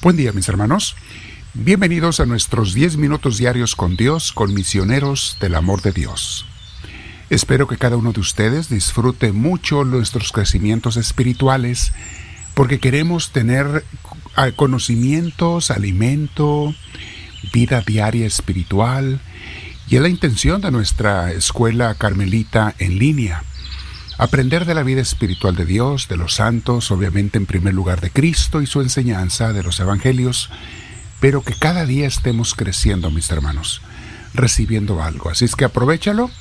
Buen día mis hermanos. Bienvenidos a nuestros 10 minutos diarios con Dios, con misioneros del amor de Dios. Espero que cada uno de ustedes disfrute mucho nuestros crecimientos espirituales porque queremos tener conocimientos, alimento, vida diaria espiritual y es la intención de nuestra escuela carmelita en línea. Aprender de la vida espiritual de Dios, de los santos, obviamente en primer lugar de Cristo y su enseñanza, de los evangelios, pero que cada día estemos creciendo, mis hermanos, recibiendo algo. Así es que aprovechalo.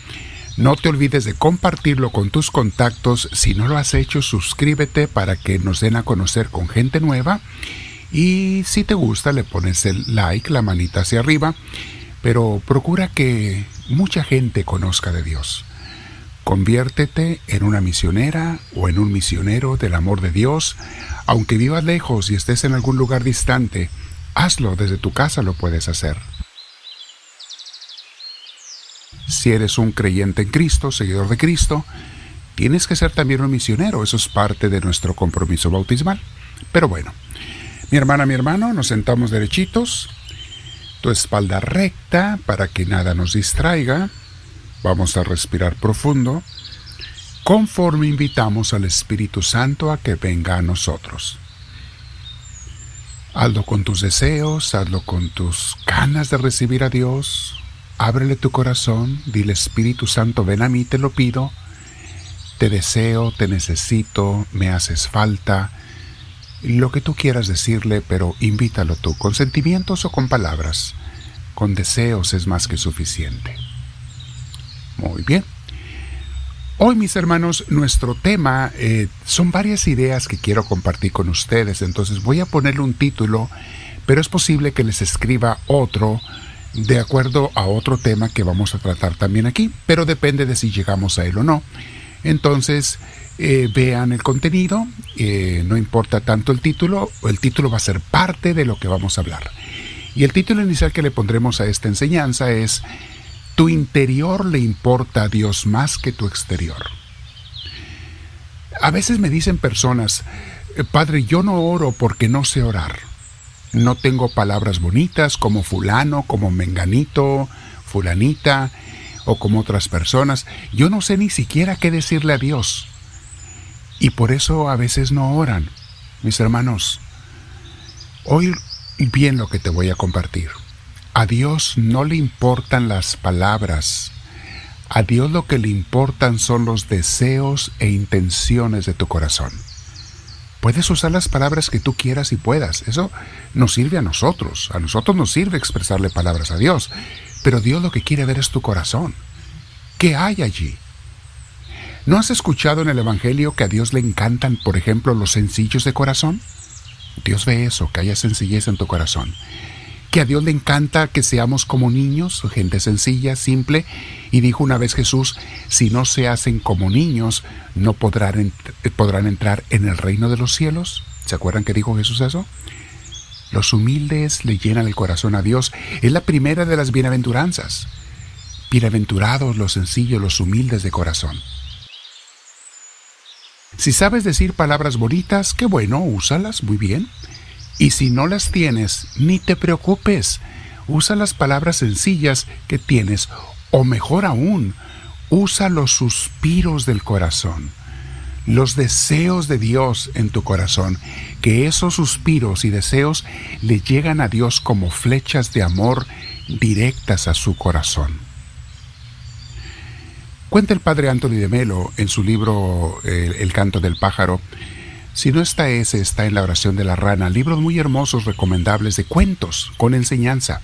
No te olvides de compartirlo con tus contactos. Si no lo has hecho, suscríbete para que nos den a conocer con gente nueva. Y si te gusta, le pones el like, la manita hacia arriba. Pero procura que mucha gente conozca de Dios. Conviértete en una misionera o en un misionero del amor de Dios. Aunque vivas lejos y estés en algún lugar distante, hazlo desde tu casa, lo puedes hacer. Si eres un creyente en Cristo, seguidor de Cristo, tienes que ser también un misionero. Eso es parte de nuestro compromiso bautismal. Pero bueno, mi hermana, mi hermano, nos sentamos derechitos, tu espalda recta para que nada nos distraiga. Vamos a respirar profundo conforme invitamos al Espíritu Santo a que venga a nosotros. Hazlo con tus deseos, hazlo con tus ganas de recibir a Dios. Ábrele tu corazón, dile Espíritu Santo, ven a mí, te lo pido. Te deseo, te necesito, me haces falta. Lo que tú quieras decirle, pero invítalo tú, con sentimientos o con palabras. Con deseos es más que suficiente. Muy bien. Hoy, mis hermanos, nuestro tema eh, son varias ideas que quiero compartir con ustedes, entonces voy a ponerle un título, pero es posible que les escriba otro de acuerdo a otro tema que vamos a tratar también aquí, pero depende de si llegamos a él o no. Entonces, eh, vean el contenido, eh, no importa tanto el título, el título va a ser parte de lo que vamos a hablar. Y el título inicial que le pondremos a esta enseñanza es tu interior le importa a Dios más que tu exterior. A veces me dicen personas, eh, Padre, yo no oro porque no sé orar. No tengo palabras bonitas como fulano, como menganito, fulanita o como otras personas. Yo no sé ni siquiera qué decirle a Dios. Y por eso a veces no oran. Mis hermanos, oír bien lo que te voy a compartir. A Dios no le importan las palabras. A Dios lo que le importan son los deseos e intenciones de tu corazón. Puedes usar las palabras que tú quieras y puedas. Eso nos sirve a nosotros. A nosotros nos sirve expresarle palabras a Dios. Pero Dios lo que quiere ver es tu corazón. ¿Qué hay allí? ¿No has escuchado en el Evangelio que a Dios le encantan, por ejemplo, los sencillos de corazón? Dios ve eso, que haya sencillez en tu corazón que a Dios le encanta que seamos como niños, gente sencilla, simple, y dijo una vez Jesús, si no se hacen como niños, no podrán, podrán entrar en el reino de los cielos. ¿Se acuerdan que dijo Jesús eso? Los humildes le llenan el corazón a Dios. Es la primera de las bienaventuranzas. Bienaventurados los sencillos, los humildes de corazón. Si sabes decir palabras bonitas, qué bueno, úsalas, muy bien. Y si no las tienes, ni te preocupes. Usa las palabras sencillas que tienes, o mejor aún, usa los suspiros del corazón, los deseos de Dios en tu corazón, que esos suspiros y deseos le llegan a Dios como flechas de amor directas a su corazón. Cuenta el padre Anthony de Melo en su libro El, el canto del pájaro, si no está ese, está en La oración de la rana, libros muy hermosos, recomendables de cuentos con enseñanza.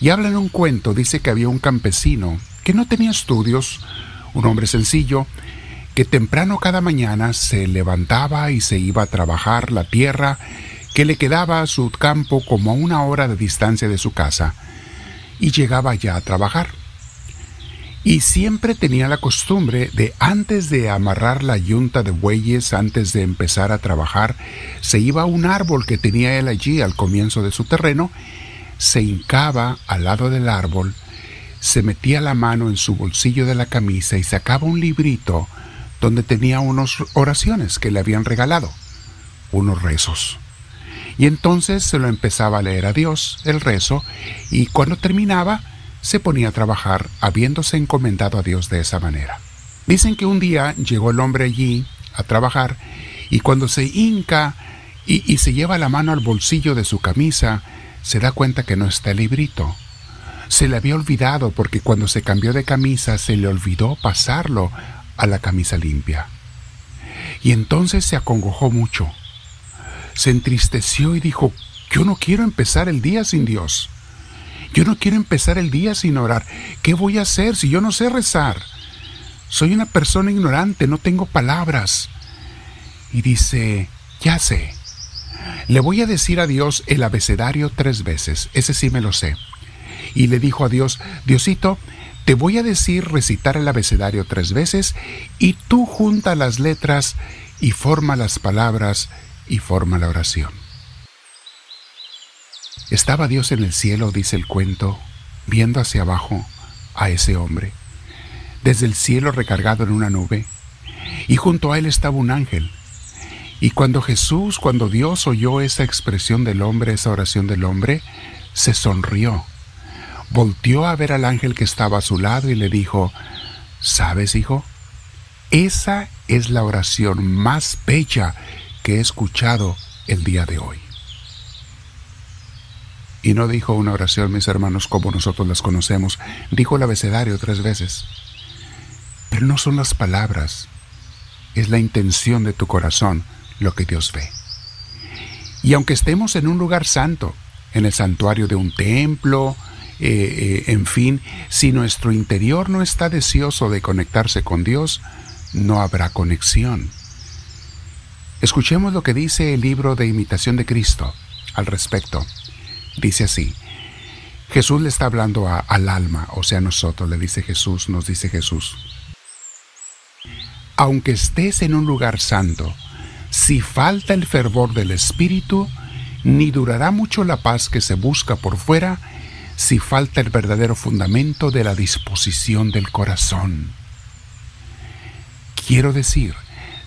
Y habla en un cuento, dice que había un campesino que no tenía estudios, un hombre sencillo, que temprano cada mañana se levantaba y se iba a trabajar la tierra que le quedaba a su campo como a una hora de distancia de su casa, y llegaba ya a trabajar y siempre tenía la costumbre de antes de amarrar la yunta de bueyes, antes de empezar a trabajar, se iba a un árbol que tenía él allí al comienzo de su terreno, se hincaba al lado del árbol, se metía la mano en su bolsillo de la camisa y sacaba un librito donde tenía unas oraciones que le habían regalado, unos rezos. Y entonces se lo empezaba a leer a Dios, el rezo, y cuando terminaba, se ponía a trabajar habiéndose encomendado a Dios de esa manera. Dicen que un día llegó el hombre allí a trabajar y cuando se hinca y, se lleva la mano al bolsillo de su camisa, se da cuenta que no está el librito. Se le había olvidado porque cuando se cambió de camisa se le olvidó pasarlo a la camisa limpia. Y entonces se acongojó mucho. Se entristeció y dijo, yo no quiero empezar el día sin Dios. Yo no quiero empezar el día sin orar. ¿Qué voy a hacer si yo no sé rezar? Soy una persona ignorante, no tengo palabras. Y dice, ya sé. Le voy a decir a Dios el abecedario tres veces. Ese sí me lo sé. Y le dijo a Dios, Diosito, te voy a decir recitar el abecedario tres veces y tú junta las letras y forma las palabras y forma la oración. Estaba Dios en el cielo, dice el cuento, viendo hacia abajo a ese hombre, desde el cielo recargado en una nube, y junto a él estaba un ángel. Y cuando Jesús, cuando Dios oyó esa expresión del hombre, esa oración del hombre, se sonrió, volteó a ver al ángel que estaba a su lado y le dijo, ¿sabes, hijo? Esa es la oración más bella que he escuchado el día de hoy. Y no dijo una oración, mis hermanos, como nosotros las conocemos. Dijo el abecedario tres veces. Pero no son las palabras, es la intención de tu corazón lo que Dios ve. Y aunque estemos en un lugar santo, en el santuario de un templo, eh, eh, en fin, si nuestro interior no está deseoso de conectarse con Dios, no habrá conexión. Escuchemos lo que dice el libro de imitación de Cristo al respecto. Dice así, Jesús le está hablando al alma, o sea, a nosotros, le dice Jesús, nos dice Jesús. Aunque estés en un lugar santo, si falta el fervor del Espíritu, ni durará mucho la paz que se busca por fuera, si falta el verdadero fundamento de la disposición del corazón. Quiero decir,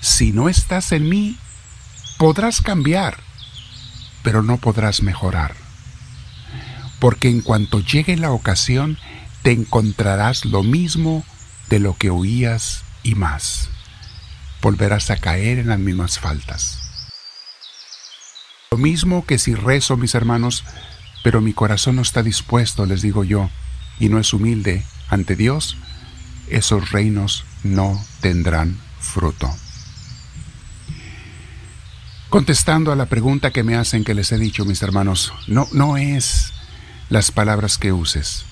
si no estás en mí, podrás cambiar, pero no podrás mejorar porque en cuanto llegue la ocasión te encontrarás lo mismo de lo que oías y más. Volverás a caer en las mismas faltas. Lo mismo que si rezo, mis hermanos, pero mi corazón no está dispuesto, les digo yo, y no es humilde ante Dios, esos reinos no tendrán fruto. Contestando a la pregunta que me hacen que les he dicho, mis hermanos, no, no es las palabras que uses.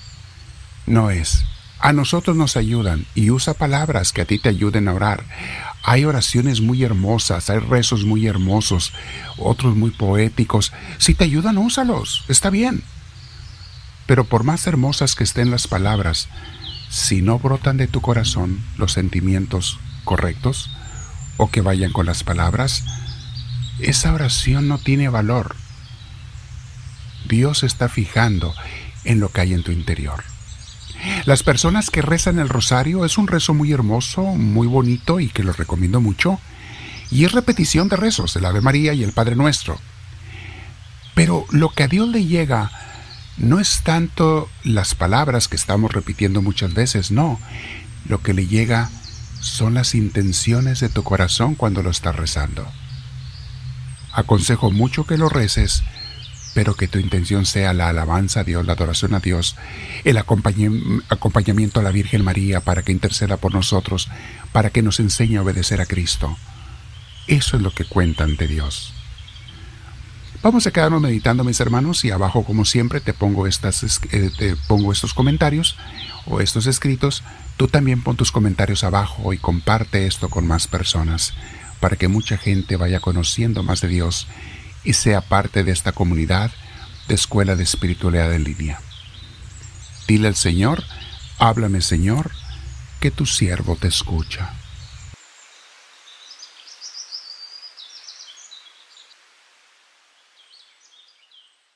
No es. A nosotros nos ayudan y usa palabras que a ti te ayuden a orar. Hay oraciones muy hermosas, hay rezos muy hermosos, otros muy poéticos. Si te ayudan, úsalos. Está bien. Pero por más hermosas que estén las palabras, si no brotan de tu corazón los sentimientos correctos o que vayan con las palabras, esa oración no tiene valor. Dios está fijando en lo que hay en tu interior. Las personas que rezan el rosario es un rezo muy hermoso, muy bonito y que lo recomiendo mucho. Y es repetición de rezos, el Ave María y el Padre Nuestro. Pero lo que a Dios le llega no es tanto las palabras que estamos repitiendo muchas veces, no. Lo que le llega son las intenciones de tu corazón cuando lo estás rezando. Aconsejo mucho que lo reces pero que tu intención sea la alabanza a Dios, la adoración a Dios, el acompañamiento a la Virgen María para que interceda por nosotros, para que nos enseñe a obedecer a Cristo. Eso es lo que cuenta ante Dios. Vamos a quedarnos meditando, mis hermanos, y abajo, como siempre, te pongo, estas, eh, te pongo estos comentarios o estos escritos. Tú también pon tus comentarios abajo y comparte esto con más personas, para que mucha gente vaya conociendo más de Dios y sea parte de esta comunidad de Escuela de Espiritualidad en línea. Dile al Señor, háblame Señor, que tu siervo te escucha.